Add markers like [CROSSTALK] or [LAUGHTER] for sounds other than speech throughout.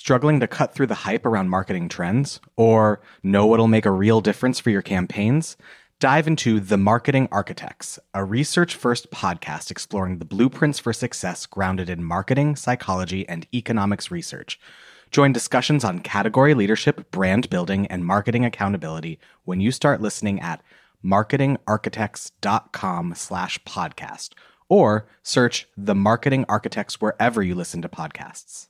Struggling to cut through the hype around marketing trends? Or know what'll make a real difference for your campaigns? Dive into The Marketing Architects, a research first podcast exploring the blueprints for success grounded in marketing, psychology, and economics research. Join discussions on category leadership, brand building, and marketing accountability when you start listening at marketingarchitects.com slash podcast or search The Marketing Architects wherever you listen to podcasts.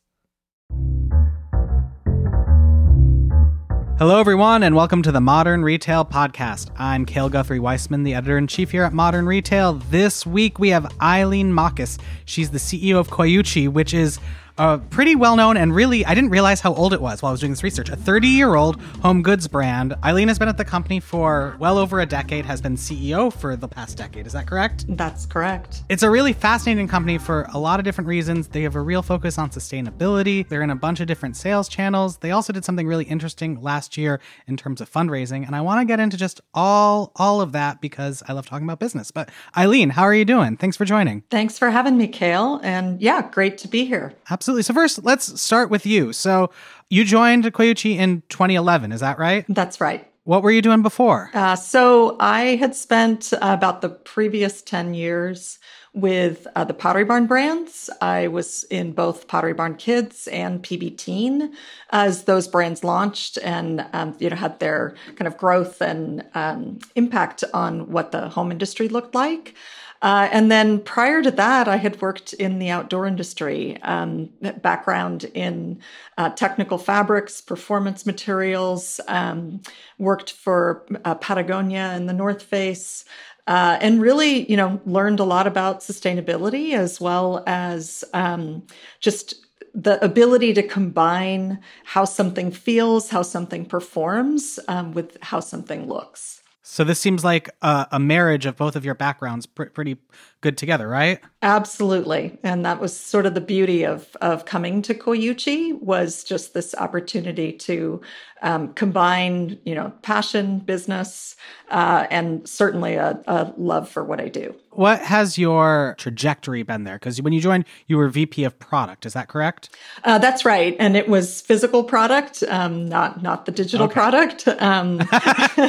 Hello, everyone, and welcome to the Modern Retail Podcast. I'm Cale Guthrie Weissman, the editor in chief here at Modern Retail. This week we have Eileen Mockus. She's the CEO of Coyuchi, which is a pretty well known and really, I didn't realize how old it was while I was doing this research. A 30 year old home goods brand. Eileen has been at the company for well over a decade, has been CEO for the past decade. Is that correct? That's correct. It's a really fascinating company for a lot of different reasons. They have a real focus on sustainability, they're in a bunch of different sales channels. They also did something really interesting last year in terms of fundraising. And I want to get into just all, all of that because I love talking about business. But Eileen, how are you doing? Thanks for joining. Thanks for having me, Cale. And yeah, great to be here. Absolutely. Absolutely. So first, let's start with you. So you joined Coyuchi in 2011, is that right? That's right. What were you doing before? Uh, so I had spent about the previous 10 years with uh, the Pottery Barn brands. I was in both Pottery Barn Kids and PB Teen as those brands launched and um, you know had their kind of growth and um, impact on what the home industry looked like. Uh, and then prior to that, I had worked in the outdoor industry, um, background in uh, technical fabrics, performance materials, um, worked for uh, Patagonia and the North Face. Uh, and really, you know, learned a lot about sustainability as well as um, just the ability to combine how something feels, how something performs, um, with how something looks. So this seems like a, a marriage of both of your backgrounds pr- pretty good together, right? Absolutely. And that was sort of the beauty of of coming to Coyuchi was just this opportunity to um, combine, you know, passion, business, uh, and certainly a, a, love for what I do. What has your trajectory been there? Because when you joined, you were VP of product. Is that correct? Uh, that's right, and it was physical product, um, not not the digital okay. product. Um, [LAUGHS]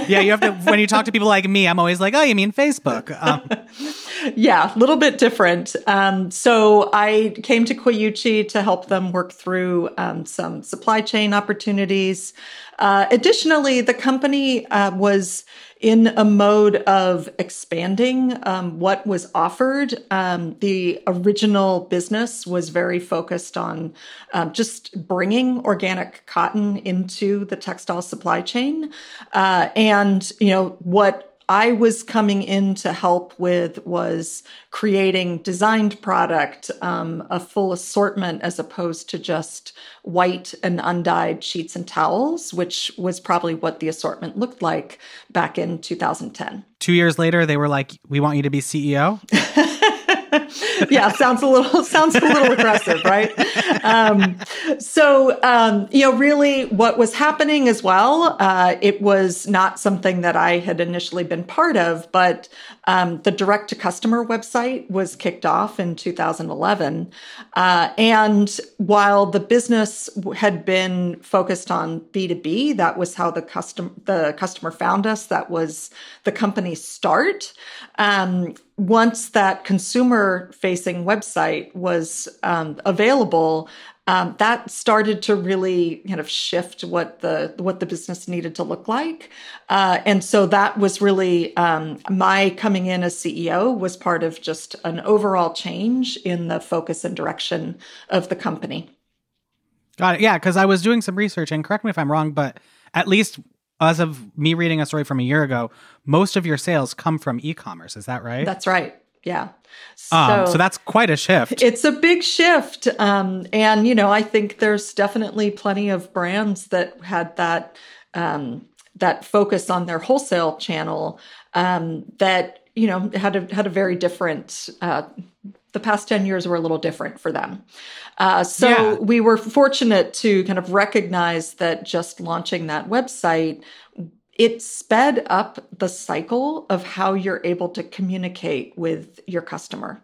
yeah, you have to. When you talk to people like me, I'm always like, "Oh, you mean Facebook?" [LAUGHS] Um, yeah, a little bit different. Um, so I came to Coyuchi to help them work through um, some supply chain opportunities. Uh, additionally, the company uh, was in a mode of expanding um, what was offered. Um, the original business was very focused on um, just bringing organic cotton into the textile supply chain. Uh, and, you know, what I was coming in to help with was creating designed product, um, a full assortment as opposed to just white and undyed sheets and towels, which was probably what the assortment looked like back in 2010. Two years later, they were like, "We want you to be CEO." [LAUGHS] [LAUGHS] yeah, sounds a little [LAUGHS] sounds a little aggressive, right? Um, so um, you know, really, what was happening as well? Uh, it was not something that I had initially been part of, but um, the direct to customer website was kicked off in 2011, uh, and while the business had been focused on B2B, that was how the custom the customer found us. That was the company's start. Um, once that consumer facing website was um, available, um, that started to really kind of shift what the what the business needed to look like, uh, and so that was really um, my coming in as CEO was part of just an overall change in the focus and direction of the company. Got it. Yeah, because I was doing some research, and correct me if I'm wrong, but at least as of me reading a story from a year ago, most of your sales come from e-commerce. Is that right? That's right. Yeah. So, um, so that's quite a shift. It's a big shift. Um, and, you know, I think there's definitely plenty of brands that had that, um, that focus on their wholesale channel, um, that, you know, had a, had a very different, uh, the past 10 years were a little different for them. Uh, so yeah. we were fortunate to kind of recognize that just launching that website it sped up the cycle of how you're able to communicate with your customer.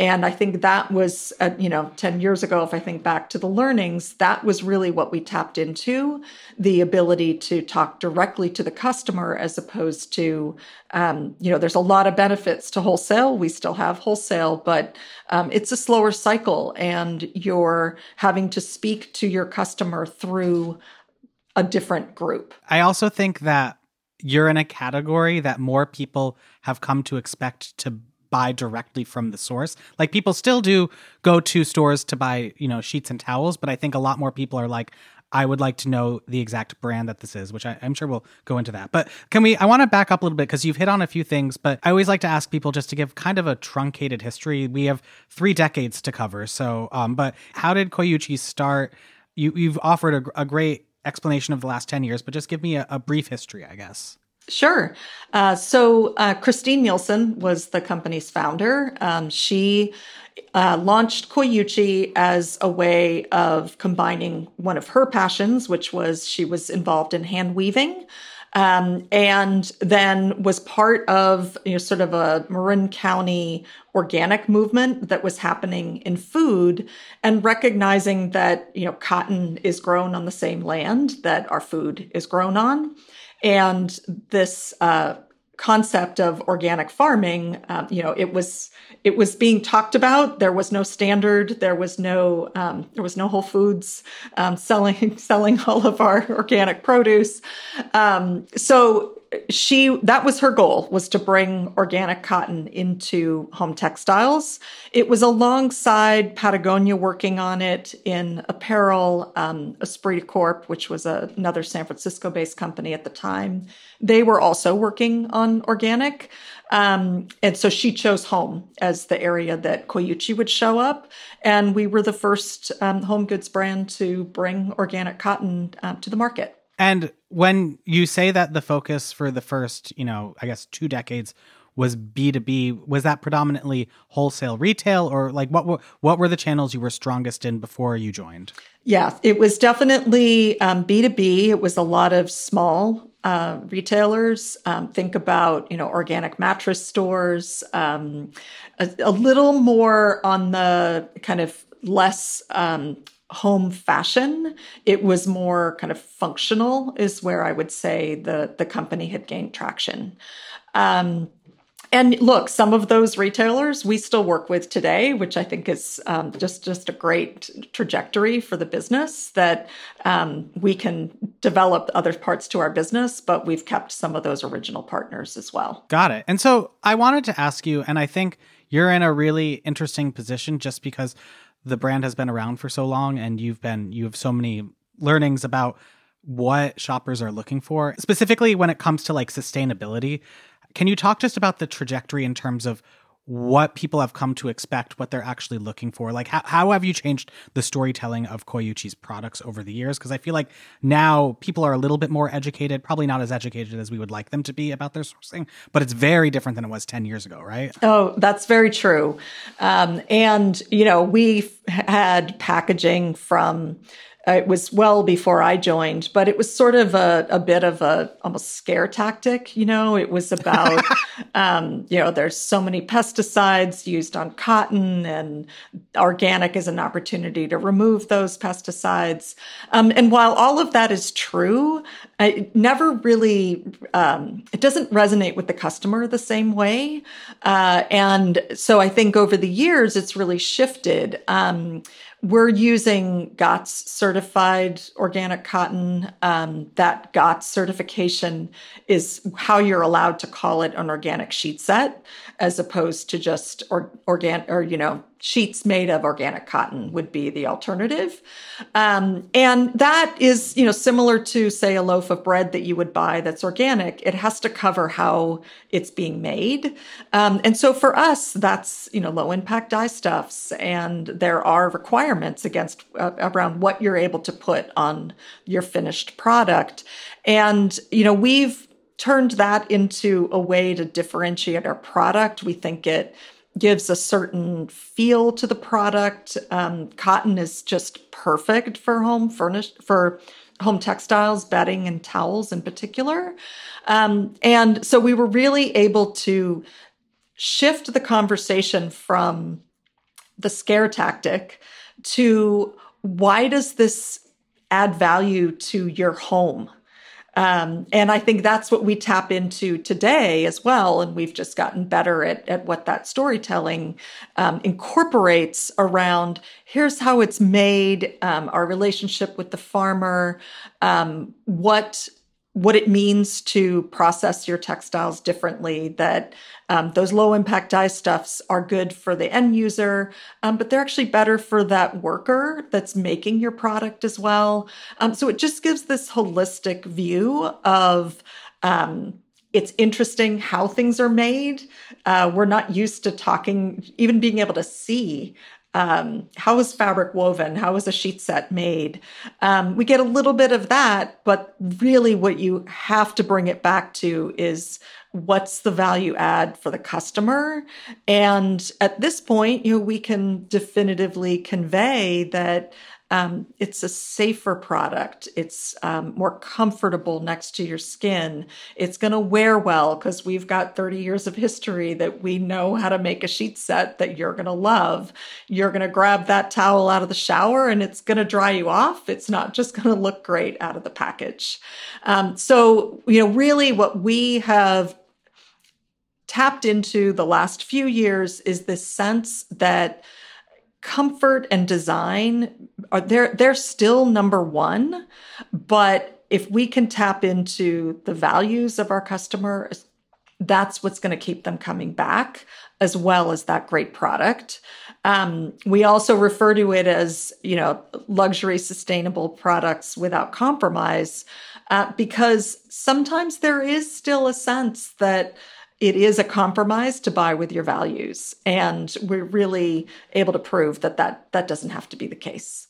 And I think that was, uh, you know, 10 years ago, if I think back to the learnings, that was really what we tapped into the ability to talk directly to the customer as opposed to, um, you know, there's a lot of benefits to wholesale. We still have wholesale, but um, it's a slower cycle and you're having to speak to your customer through a different group. I also think that you're in a category that more people have come to expect to buy directly from the source. Like people still do go to stores to buy, you know, sheets and towels, but I think a lot more people are like, I would like to know the exact brand that this is, which I, am sure we'll go into that. But can we? I want to back up a little bit because you've hit on a few things, but I always like to ask people just to give kind of a truncated history. We have three decades to cover. So, um, but how did Coyuchi start? You, you've offered a, a great explanation of the last 10 years, but just give me a, a brief history, I guess. Sure. Uh, so uh, Christine Nielsen was the company's founder. Um, she uh, launched Coyuchi as a way of combining one of her passions, which was she was involved in hand weaving. Um, and then was part of you know sort of a Marin County organic movement that was happening in food, and recognizing that you know cotton is grown on the same land that our food is grown on, and this uh, concept of organic farming, um, you know, it was it was being talked about. There was no standard. There was no um, there was no Whole Foods um, selling [LAUGHS] selling all of our [LAUGHS] organic produce. Um, so she that was her goal was to bring organic cotton into home textiles. It was alongside patagonia working on it in apparel um, esprit corp which was a, another san francisco based company at the time. They were also working on organic um, and so she chose home as the area that coyuchi would show up. And we were the first um, home goods brand to bring organic cotton uh, to the market. And when you say that the focus for the first, you know, I guess two decades was B2B, was that predominantly wholesale retail or like what were, what were the channels you were strongest in before you joined? Yeah, it was definitely um, B2B. It was a lot of small uh, retailers. Um, think about, you know, organic mattress stores, um, a, a, little more on the kind of less um, home fashion. It was more kind of functional, is where I would say the the company had gained traction. Um, and look, some of those retailers we still work with today, which I think is um, just just a great trajectory for the business. That um, we can develop other parts to our business, but we've kept some of those original partners as well. Got it. And so I wanted to ask you, and I think you're in a really interesting position just because the brand has been around for so long and you've been you have so many learnings about what shoppers are looking for specifically when it comes to like sustainability. Can you talk just about the trajectory in terms of what people have come to expect, what they're actually looking for. Like, how, how have you changed the storytelling of Coyuchi's products over the years? Because I feel like now people are a little bit more educated, probably not as educated as we would like them to be about their sourcing, but it's very different than it was 10 years ago, right? Oh, that's very true. Um, and, you know, we've had packaging from it was well before I joined, but it was sort of a, a bit of a almost scare tactic. You know, it was about, [LAUGHS] um, you know, there's so many pesticides used on cotton, and organic is an opportunity to remove those pesticides. Um, and while all of that is true, it never really um, it doesn't resonate with the customer the same way. Uh, and so I think over the years it's really shifted. Um, we're using GOTS certified organic cotton. Um, that GOTS certification is how you're allowed to call it an organic sheet set, as opposed to just or, organic or you know sheets made of organic cotton would be the alternative. Um, and that is, you know, similar to say a loaf of bread that you would buy that's organic. It has to cover how it's being made. Um, and so for us, that's, you know, low impact dye stuffs. And there are requirements against uh, around what you're able to put on your finished product. And, you know, we've turned that into a way to differentiate our product. We think it, gives a certain feel to the product. Um, cotton is just perfect for home furnished for home textiles, bedding, and towels in particular. Um, and so we were really able to shift the conversation from the scare tactic to why does this add value to your home? Um, and I think that's what we tap into today as well. And we've just gotten better at, at what that storytelling um, incorporates around here's how it's made, um, our relationship with the farmer, um, what what it means to process your textiles differently that um, those low impact dye stuffs are good for the end user um, but they're actually better for that worker that's making your product as well um, so it just gives this holistic view of um, it's interesting how things are made. Uh, we're not used to talking, even being able to see um, how is fabric woven? How is a sheet set made? Um, we get a little bit of that, but really what you have to bring it back to is what's the value add for the customer? And at this point, you know, we can definitively convey that um, it's a safer product. It's um, more comfortable next to your skin. It's going to wear well because we've got 30 years of history that we know how to make a sheet set that you're going to love. You're going to grab that towel out of the shower and it's going to dry you off. It's not just going to look great out of the package. Um, so, you know, really what we have tapped into the last few years is this sense that comfort and design are they're they're still number 1 but if we can tap into the values of our customers that's what's going to keep them coming back as well as that great product. Um, we also refer to it as you know luxury sustainable products without compromise uh, because sometimes there is still a sense that it is a compromise to buy with your values and we're really able to prove that that, that doesn't have to be the case.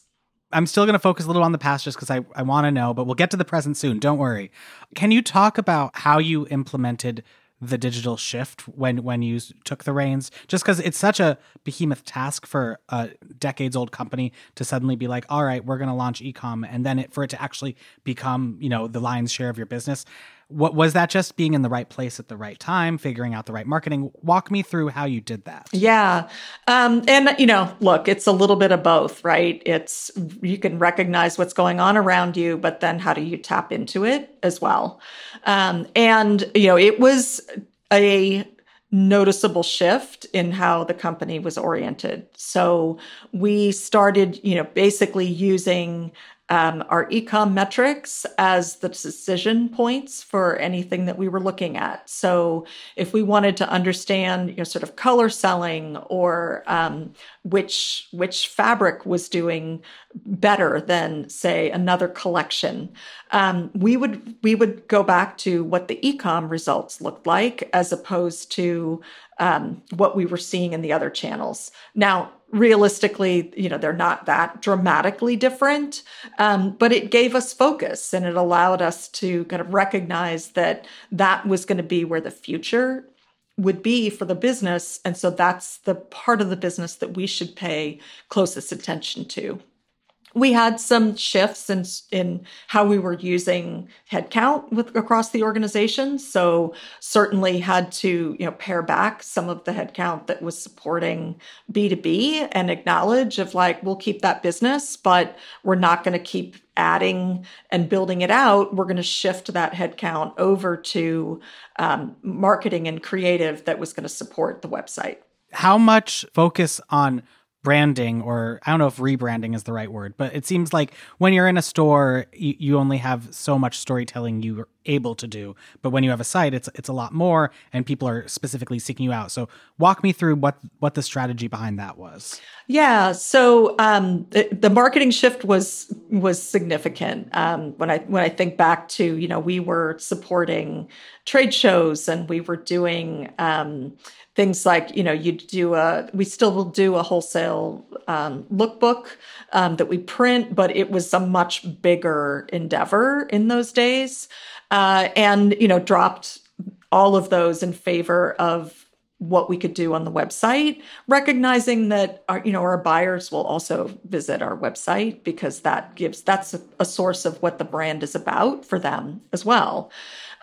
I'm still going to focus a little on the past just because i, I want to know but we'll get to the present soon don't worry. Can you talk about how you implemented the digital shift when when you took the reins? Just because it's such a behemoth task for a decades old company to suddenly be like all right we're going to launch ecom and then it, for it to actually become you know the lion's share of your business what was that just being in the right place at the right time, figuring out the right marketing? Walk me through how you did that. Yeah. Um, and, you know, look, it's a little bit of both, right? It's you can recognize what's going on around you, but then how do you tap into it as well? Um, and, you know, it was a noticeable shift in how the company was oriented. So we started, you know, basically using um, our ecom metrics as the decision points for anything that we were looking at. So if we wanted to understand, you know, sort of color selling or um, which which fabric was doing better than say another collection, um, we would we would go back to what the ecom results looked like as opposed to um, what we were seeing in the other channels. Now, realistically, you know, they're not that dramatically different, um, but it gave us focus and it allowed us to kind of recognize that that was going to be where the future would be for the business. And so that's the part of the business that we should pay closest attention to we had some shifts in in how we were using headcount with across the organization. So certainly had to you know pare back some of the headcount that was supporting B two B and acknowledge of like we'll keep that business, but we're not going to keep adding and building it out. We're going to shift that headcount over to um, marketing and creative that was going to support the website. How much focus on branding or I don't know if rebranding is the right word, but it seems like when you're in a store, you, you, only have so much storytelling you're able to do. But when you have a site, it's it's a lot more, and people are specifically seeking you out. So walk me through what what the strategy behind that was. Yeah, so um, the, the, marketing shift was was significant. Um, when I when I think back to you know we were supporting trade shows and we were doing. Um, things like you know you do a we still will do a wholesale um, lookbook um, that we print but it was a much bigger endeavor in those days uh, and you know dropped all of those in favor of what we could do on the website recognizing that our you know our buyers will also visit our website because that gives that's a, a source of what the brand is about for them as well.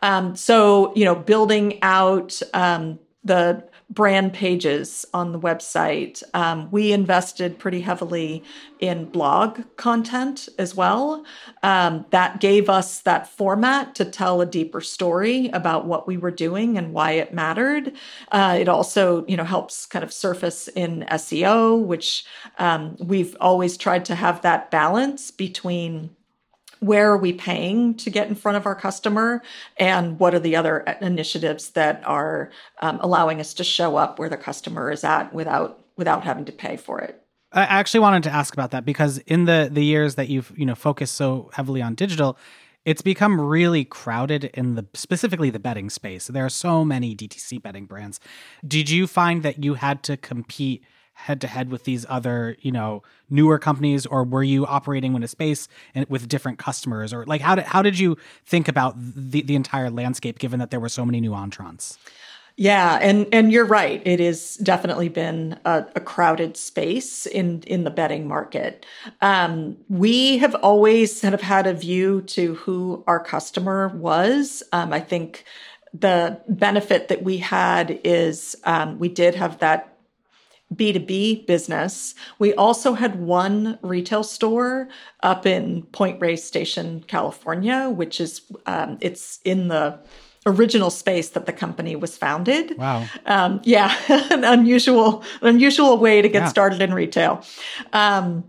Um, so you know building out um, the brand pages on the website. Um, we invested pretty heavily in blog content as well. Um, that gave us that format to tell a deeper story about what we were doing and why it mattered. Uh, it also, you know, helps kind of surface in SEO, which um, we've always tried to have that balance between where are we paying to get in front of our customer and what are the other initiatives that are um, allowing us to show up where the customer is at without without having to pay for it? I actually wanted to ask about that because in the the years that you've you know focused so heavily on digital it's become really crowded in the specifically the bedding space. There are so many dtc bedding brands. Did you find that you had to compete head to head with these other, you know, newer companies, or were you operating in a space and with different customers, or like how did how did you think about the the entire landscape, given that there were so many new entrants? Yeah, and and you're right. It has definitely been a, a crowded space in in the bedding market. Um, we have always kind of had a view to who our customer was. Um, I think the benefit that we had is um, we did have that B2B business. We also had one retail store up in Point Reyes Station, California, which is um, it's in the original space that the company was founded. Wow. Um, yeah, [LAUGHS] an unusual, unusual way to get yeah. started in retail. Um,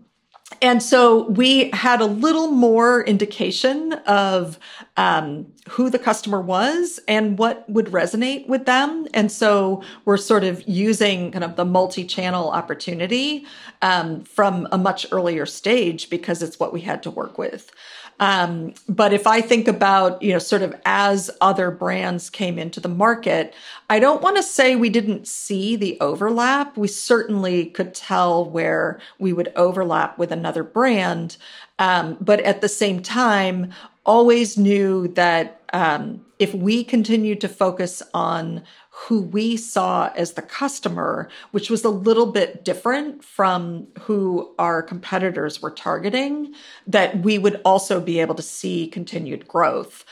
and so we had a little more indication of um, who the customer was and what would resonate with them. And so we're sort of using kind of the multi channel opportunity um, from a much earlier stage because it's what we had to work with. Um, but if I think about, you know, sort of as other brands came into the market, I don't want to say we didn't see the overlap. We certainly could tell where we would overlap with another brand. Um, but at the same time, always knew that um, if we continued to focus on who we saw as the customer, which was a little bit different from who our competitors were targeting, that we would also be able to see continued growth.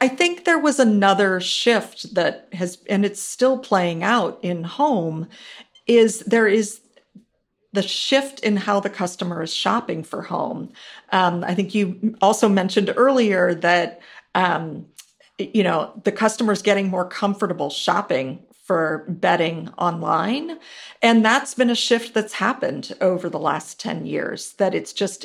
I think there was another shift that has, and it's still playing out in home, is there is the shift in how the customer is shopping for home. Um, I think you also mentioned earlier that um, you know the customer's getting more comfortable shopping for bedding online. And that's been a shift that's happened over the last 10 years, that it's just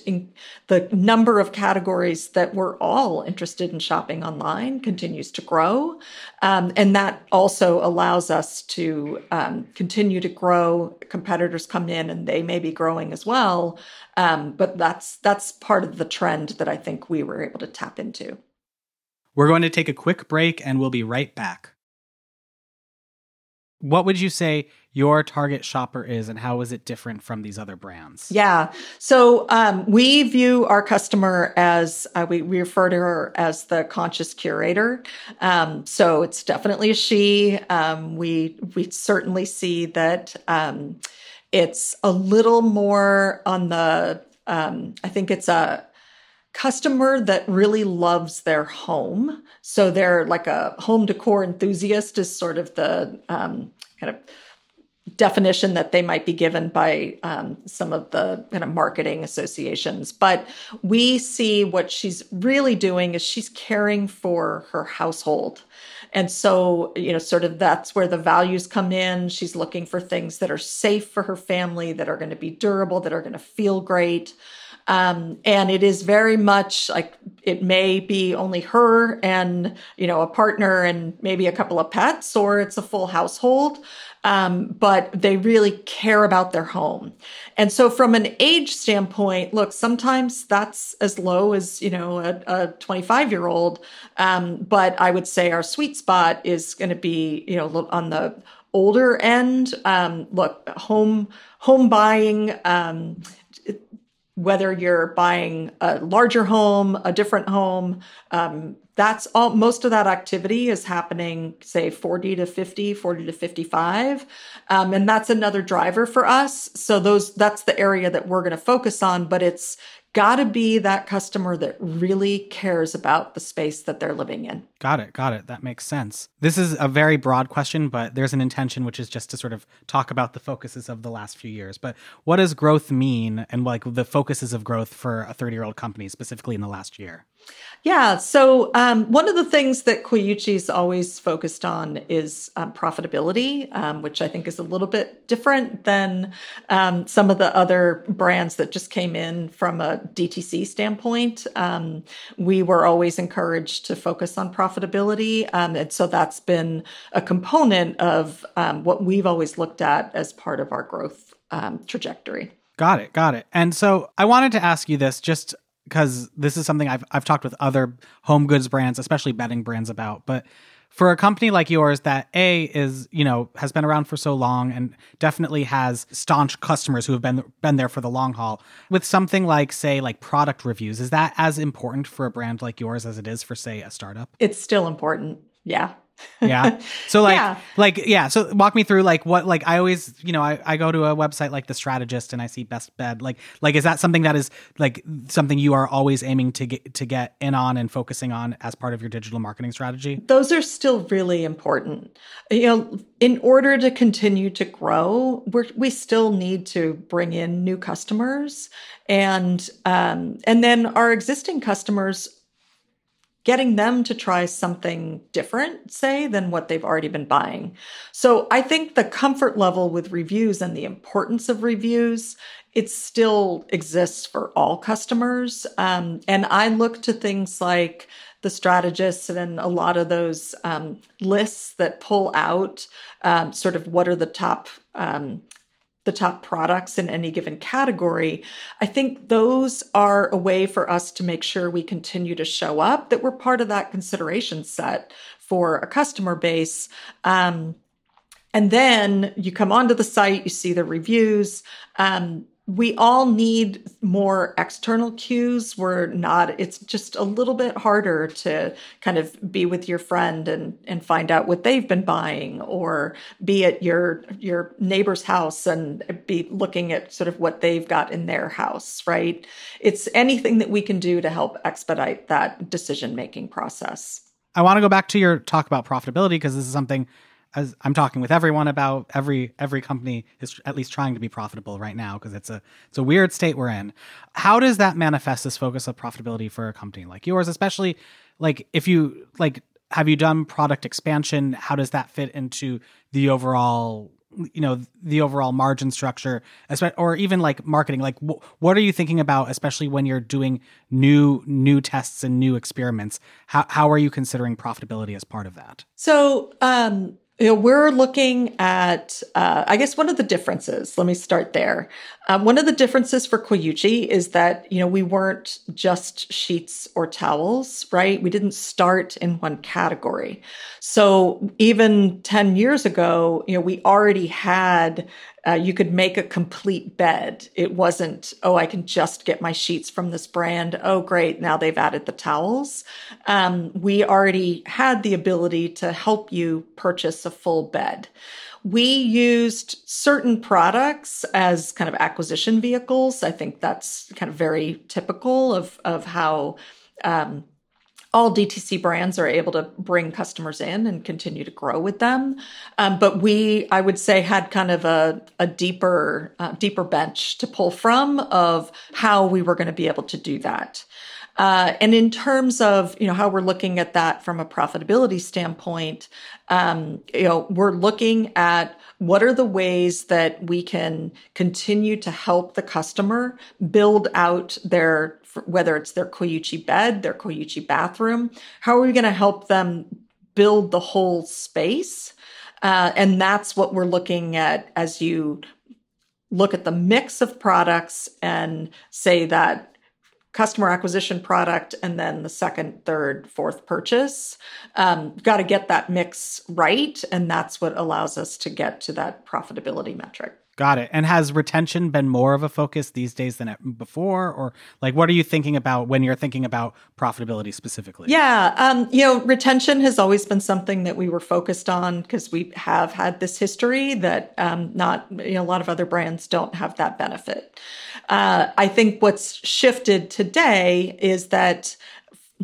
the number of categories that we're all interested in shopping online continues to grow. Um, and that also allows us to um, continue to grow. Competitors come in and they may be growing as well. Um, but that's that's part of the trend that I think we were able to tap into. We're going to take a quick break and we'll be right back. What would you say your target shopper is and how is it different from these other brands? Yeah. So um, we view our customer as uh, we, we, refer to her as the conscious curator. Um, so it's definitely a she. Um, we we certainly see that um, it's a little more on the um, i think it's a customer that really loves their home. So they're like a home decor enthusiast is sort of the um, kind of definition that they might be given by um, some of the kind of marketing associations. But we see what she's really doing is she's caring for her household. And so, you know, sort of that's where the values come in. She's looking for things that are safe for her family, that are going to be durable, that are going to feel great. Um, and it is very much like it may be only her and, you know, a partner and maybe a couple of pets, or it's a full household. Um, but they really care about their home. And so from an age standpoint, look, sometimes that's as low as, you know, a 25 year old. Um, but I would say our sweet spot is going to be, you know, on the older end. Um, look, home, home buying, um, whether you're buying a larger home, a different home, um, that's all most of that activity is happening say 40 to 50 40 to 55 um, and that's another driver for us. So those that's the area that we're going to focus on but it's got to be that customer that really cares about the space that they're living in. Got it. Got it. That makes sense. This is a very broad question, but there's an intention, which is just to sort of talk about the focuses of the last few years. But what does growth mean and like the focuses of growth for a 30 year old company, specifically in the last year? Yeah. So um, one of the things that Coyuchi's always focused on is um, profitability, um, which I think is a little bit different than um, some of the other brands that just came in from a DTC standpoint. Um, we were always encouraged to focus on profitability, um, and so that's been a component of what we've always looked at as part of our growth trajectory. Got it. Got it. And so I wanted to ask you this just because this is something I've I've talked with other home goods brands, especially bedding brands about. But for a company like yours that A is, you know, has been around for so long and definitely has staunch customers who have been been there for the long haul, with something like say like product reviews, is that as important for a brand like yours as it is for say a startup? It's still important. Yeah yeah. So [LAUGHS] like yeah. like yeah, so walk me through like what like I always, you know, I, I go to a website like the strategist and I see best bed. Like like is that something that is like something you are always aiming to get to get in on and focusing on as part of your digital marketing strategy? Those are still really important. You know, in order to continue to grow, we're, we still need to bring in new customers and um and then our existing customers getting them to try something different, say, than what they've already been buying. So I think the comfort level with reviews and the importance of reviews, it still exists for all customers. Um, and I look to things like the strategists and a lot of those um, lists that pull out um, sort of what are the top um, the top products in any given category, I think those are a way for us to make sure we continue to show up, that we're part of that consideration set for a customer base. Um, and then you come onto the site, you see the reviews. Um, we all need more external cues. We're not, it's just a little bit harder to kind of be with your friend and, and find out what they've been buying or be at your, your neighbor's house and be looking at sort of what they've got in their house, right? It's anything that we can do to help expedite that decision making process. I want to go back to your talk about profitability because this is something as I'm talking with everyone about every every company is at least trying to be profitable right now because it's a it's a weird state we're in. How does that manifest this focus of profitability for a company like yours, especially like if you like have you done product expansion? How does that fit into the overall you know the overall margin structure or even like marketing like what are you thinking about especially when you're doing new new tests and new experiments how, how are you considering profitability as part of that so um you know, we're looking at, uh, I guess, one of the differences. Let me start there. Um, one of the differences for Coyuchi is that, you know, we weren't just sheets or towels, right? We didn't start in one category. So even 10 years ago, you know, we already had uh, you could make a complete bed. It wasn't, oh, I can just get my sheets from this brand. Oh, great. Now they've added the towels. Um, we already had the ability to help you purchase a full bed. We used certain products as kind of acquisition vehicles. I think that's kind of very typical of, of how um, all DTC brands are able to bring customers in and continue to grow with them. Um, but we, I would say, had kind of a, a deeper, uh, deeper bench to pull from of how we were going to be able to do that. Uh, and in terms of you know how we're looking at that from a profitability standpoint, um, you know we're looking at what are the ways that we can continue to help the customer build out their whether it's their Coyuchi bed, their Coyuchi bathroom. How are we going to help them build the whole space? Uh, and that's what we're looking at as you look at the mix of products and say that customer acquisition product and then the second, third, fourth purchase. Um, got to get that mix right. And that's what allows us to get to that profitability metric. Got it. And has retention been more of a focus these days than before? Or like, what are you thinking about when you're thinking about profitability specifically? Yeah. Um, you know, retention has always been something that we were focused on because we have had this history that um, not, you know, a lot of other brands don't have that benefit. Uh, I think what's shifted today is that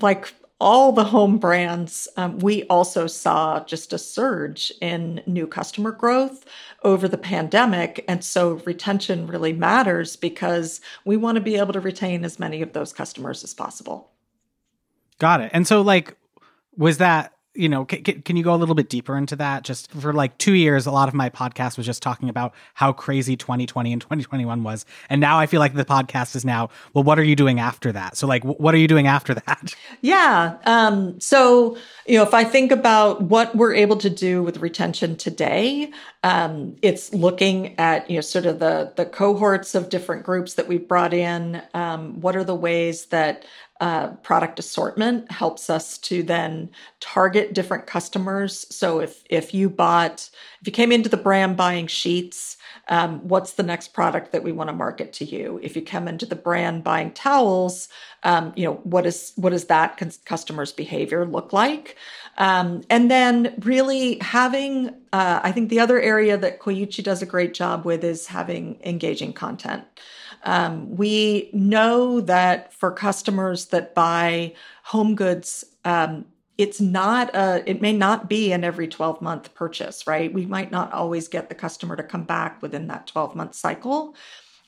like all the home brands, um, we also saw just a surge in new customer growth over the pandemic. And so retention really matters because we want to be able to retain as many of those customers as possible. Got it. And so, like, was that you know, can, can you go a little bit deeper into that? Just for like two years, a lot of my podcast was just talking about how crazy 2020 and 2021 was. And now I feel like the podcast is now, well, what are you doing after that? So, like, what are you doing after that? [LAUGHS] Yeah. Um, so, you know, if I think about what we're able to do with retention today, um, it's looking at, you know, sort of the, the cohorts of different groups that we've brought in. Um, what are the ways that uh, product assortment helps us to then target different customers. So if if you bought, if you came into the brand buying sheets, um, what's the next product that we want to market to you? If you come into the brand buying towels, um, you know what is what does that customer's behavior look like? Um, and then really having, uh, I think the other area that Coyuchi does a great job with is having engaging content. Um, we know that for customers that buy home goods, um, it's not a, it may not be an every 12 month purchase, right? We might not always get the customer to come back within that 12 month cycle.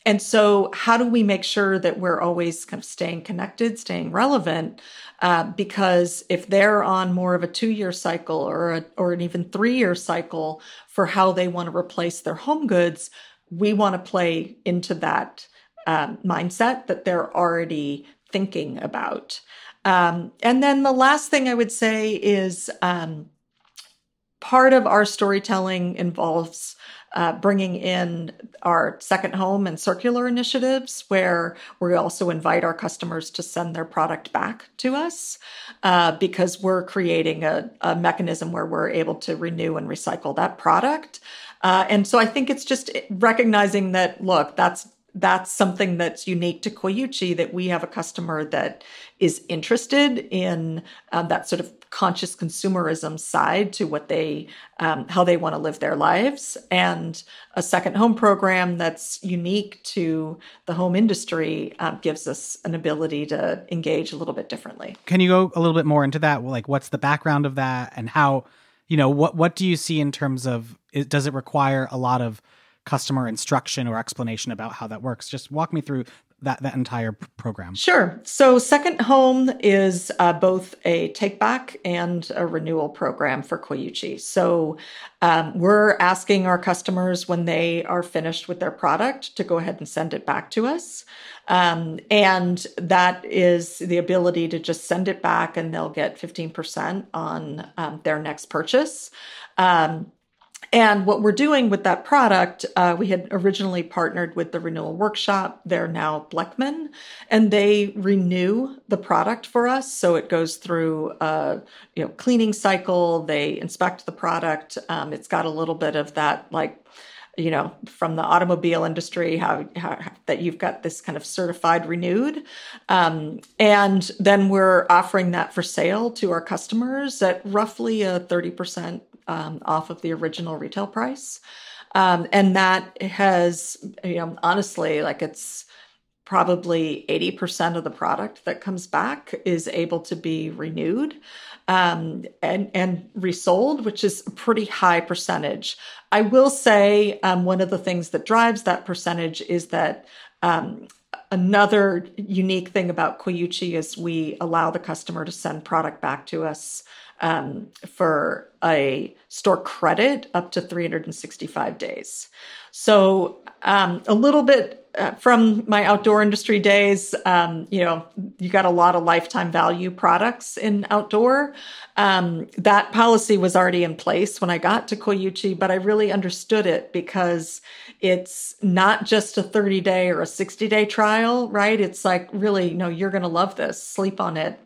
And so, how do we make sure that we're always kind of staying connected, staying relevant? Uh, because if they're on more of a two-year cycle or a, or an even three-year cycle for how they want to replace their home goods, we want to play into that um, mindset that they're already thinking about. Um, and then the last thing I would say is um, part of our storytelling involves uh, bringing in our second home and circular initiatives, where we also invite our customers to send their product back to us uh, because we're creating a, a, mechanism where we're able to renew and recycle that product. Uh, and so I think it's just recognizing that, look, that's that's something that's unique to Coyuchi that we have a customer that is interested in um, that sort of conscious consumerism side to what they um, how they want to live their lives. And a second home program that's unique to the home industry um, gives us an ability to engage a little bit differently. Can you go a little bit more into that? Like what's the background of that and how you know what what do you see in terms of does it require a lot of customer instruction or explanation about how that works. Just walk me through that that entire program. Sure. So Second Home is uh, both a take back and a renewal program for Coyuchi. So um, we're asking our customers when they are finished with their product to go ahead and send it back to us. Um, and that is the ability to just send it back and they'll get 15% on um, their next purchase. Um, and what we're doing with that product, uh, we had originally partnered with the Renewal Workshop. They're now Bleckmann, and they renew the product for us. So it goes through a you know cleaning cycle. They inspect the product. Um, it's got a little bit of that like you know from the automobile industry how, how, that you've got this kind of certified renewed um, and then we're offering that for sale to our customers at roughly a 30% um, off of the original retail price. Um, and that has, you know, honestly, like it's probably 80% of the product that comes back is able to be renewed um, and, and resold, which is a pretty high percentage. I will say um, one of the things that drives that percentage is that um, another unique thing about Coyuchi is we allow the customer to send product back to us um, for a store credit up to 365 days. So um, a little bit uh, from my outdoor industry days, um, you know, you got a lot of lifetime value products in outdoor. Um, that policy was already in place when I got to Coyuchi, but I really understood it because it's not just a 30 day or a 60 day trial, right? It's like, really, no, you're going to love this. Sleep on it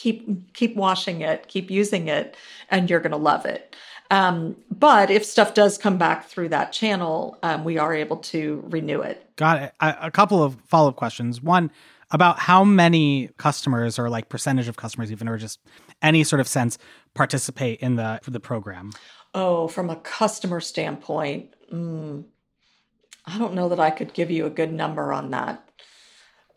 keep keep washing it keep using it and you're going to love it Um, but if stuff does come back through that channel, um, we are able to renew it. Got it. I, a couple of follow up questions. One, about how many customers or like percentage of customers even or just any sort of sense participate in the the program oh from a customer standpoint mm, i don't know that i could give you a good number on that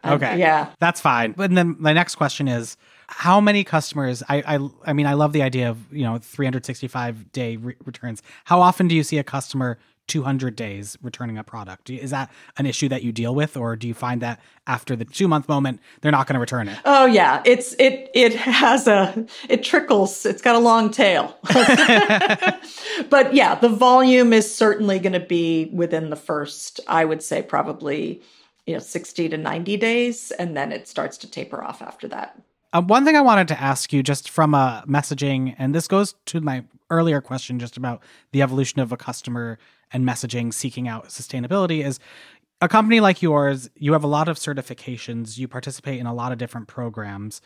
okay yeah that's fine but then my next question is how many customers I, I i mean i love the idea of you know 365 day re- returns. How often do you see a customer 200 days returning a product? Is that an issue that you deal with or do you find that after the two month moment they're not going to return it? Oh yeah. It's it it has a it trickles. It's got a long tail. [LAUGHS] [LAUGHS] But yeah the volume is certainly going to be within the first i would say probably you know 60 to 90 days and then it starts to taper off after that um, one thing I wanted to ask you, just from a messaging, and this goes to my earlier question, just about the evolution of a customer and messaging seeking out sustainability, is a company like yours. You have a lot of certifications. You participate in a lot of different programs.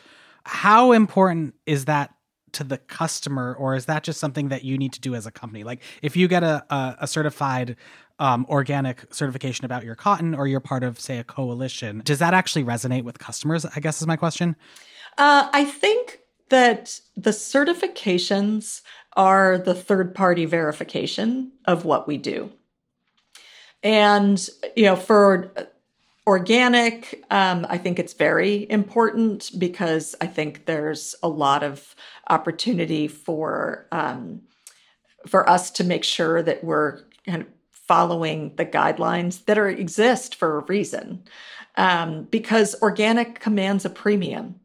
How important is that to the customer, or is that just something that you need to do as a company? Like, if you get a a, a certified um, organic certification about your cotton, or you're part of, say, a coalition, does that actually resonate with customers? I guess is my question. Uh, I think that the certifications are the third party verification of what we do. And, you know, for organic, um, I think it's very important because I think there's a lot of opportunity for um, for us to make sure that we're kind of following the guidelines that are exist for a reason. Um, because organic commands a premium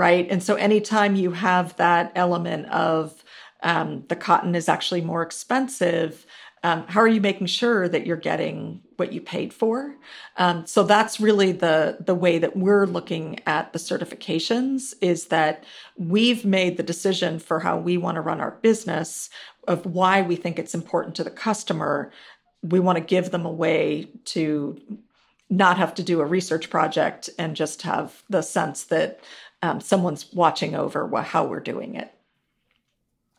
right? And so anytime you have that element of um, the cotton is actually more expensive, um, how are you making sure that you're getting what you paid for? Um, so that's really the the way that we're looking at the certifications is that we've made the decision for how we want to run our business of why we think it's important to the customer. We want to give them a way to not have to do a research project and just have the sense that um, someone's watching over how we're doing it.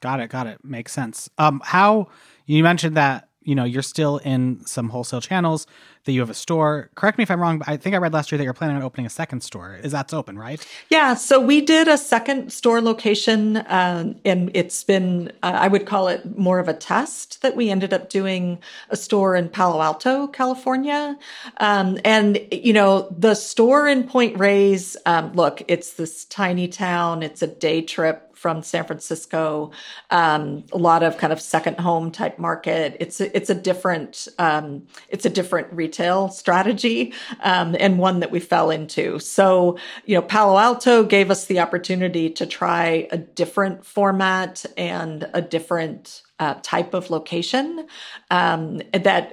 Got it. Got it. Makes sense. Um, how you mentioned that you know you're still in some wholesale channels that you have a store. Correct me if i'm wrong but i think i read last year that you're planning on opening a second store. Is that's open right? Yeah so we did a second store location um, and it's been uh, i would call it more of a test that we ended up doing a store in palo alto california. Um, and you know the store in point reyes um, look it's this tiny town. It's a day trip from San Francisco, um, a lot of kind of second home type market. It's a, it's a different um, it's a different retail strategy um, and one that we fell into. So you know, Palo Alto gave us the opportunity to try a different format and a different uh, type of location um, that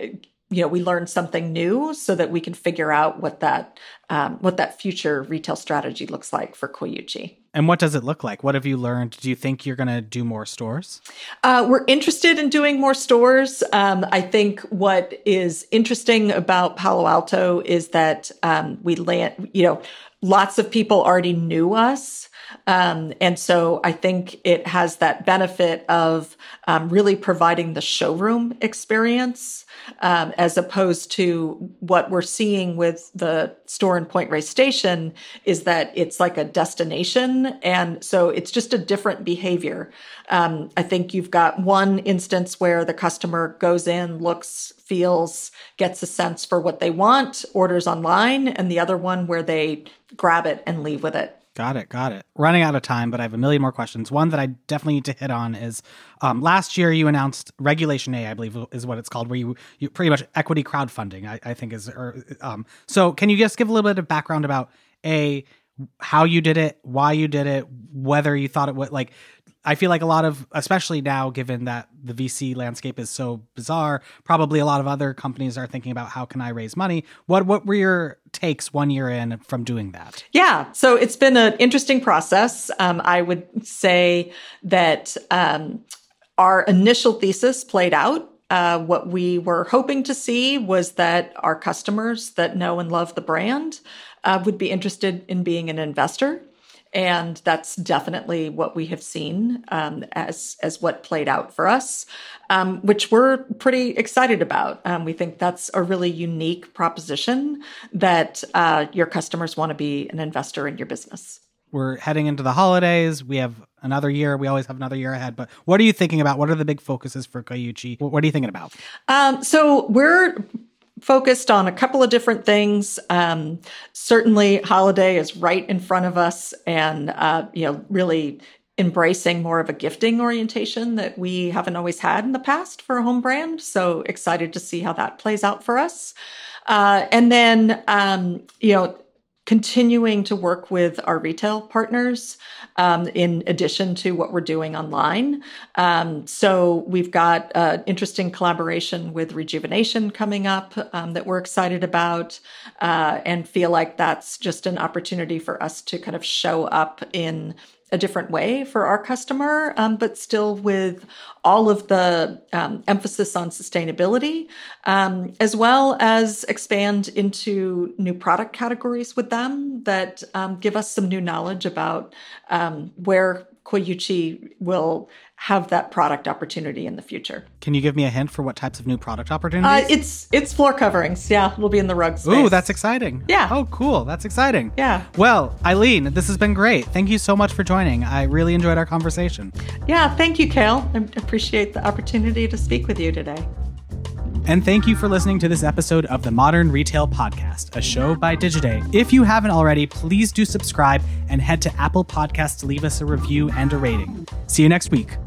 you know we learned something new so that we can figure out what that um, what that future retail strategy looks like for Coyuchi. And what does it look like? What have you learned? Do you think you're going to do more stores? Uh, we're interested in doing more stores. Um, I think what is interesting about Palo Alto is that um, we land, you know, lots of people already knew us. Um, and so I think it has that benefit of um, really providing the showroom experience um, as opposed to what we're seeing with the store in Point Reyes Station is that it's like a destination. And so it's just a different behavior. Um, I think you've got one instance where the customer goes in, looks, feels, gets a sense for what they want, orders online, and the other one where they grab it and leave with it. Got it. Got it. Running out of time, but I have a million more questions. One that I definitely need to hit on is um, last year you announced Regulation A, I believe is what it's called, where you, you pretty much equity crowdfunding, I, I think is. Or, um, so can you just give a little bit of background about A, how you did it, why you did it, whether you thought it would like I feel like a lot of, especially now, given that the VC landscape is so bizarre, probably a lot of other companies are thinking about how can I raise money. What what were your takes one year in from doing that? Yeah, so it's been an interesting process. Um, I would say that um, our initial thesis played out. Uh, what we were hoping to see was that our customers that know and love the brand uh, would be interested in being an investor and that's definitely what we have seen um, as as what played out for us, um, which we're pretty excited about. Um, we think that's a really unique proposition that uh, your customers want to be an investor in your business. We're heading into the holidays. We have another year. We always have another year ahead. But what are you thinking about? What are the big focuses for Coyuchi? What are you thinking about? Um, so we're focused on a couple of different things. Um, certainly, holiday is right in front of us, and uh, you know, really embracing more of a gifting orientation that we haven't always had in the past for a home brand. So excited to see how that plays out for us. Uh, and then, um, you know, continuing to work with our retail partners um, in addition to what we're doing online. Um, so we've got an interesting collaboration with Rejuvenation coming up um, that we're excited about uh, and feel like that's just an opportunity for us to kind of show up in a different way for our customer, um, but still with all of the um, emphasis on sustainability, um, as well as expand into new product categories with them that um, give us some new knowledge about um, where Coyuchi will have that product opportunity in the future. Can you give me a hint for what types of new product opportunities? Uh, it's it's floor coverings. Yeah, it'll be in the rug space. Ooh, that's exciting. Yeah. Oh, cool. That's exciting. Yeah. Well, Eileen, this has been great. Thank you so much for joining. I really enjoyed our conversation. Yeah, thank you, Cale. I appreciate the opportunity to speak with you today. And thank you for listening to this episode of the Modern Retail Podcast, a show by Digiday. If you haven't already, please do subscribe and head to Apple Podcasts to leave us a review and a rating. See you next week.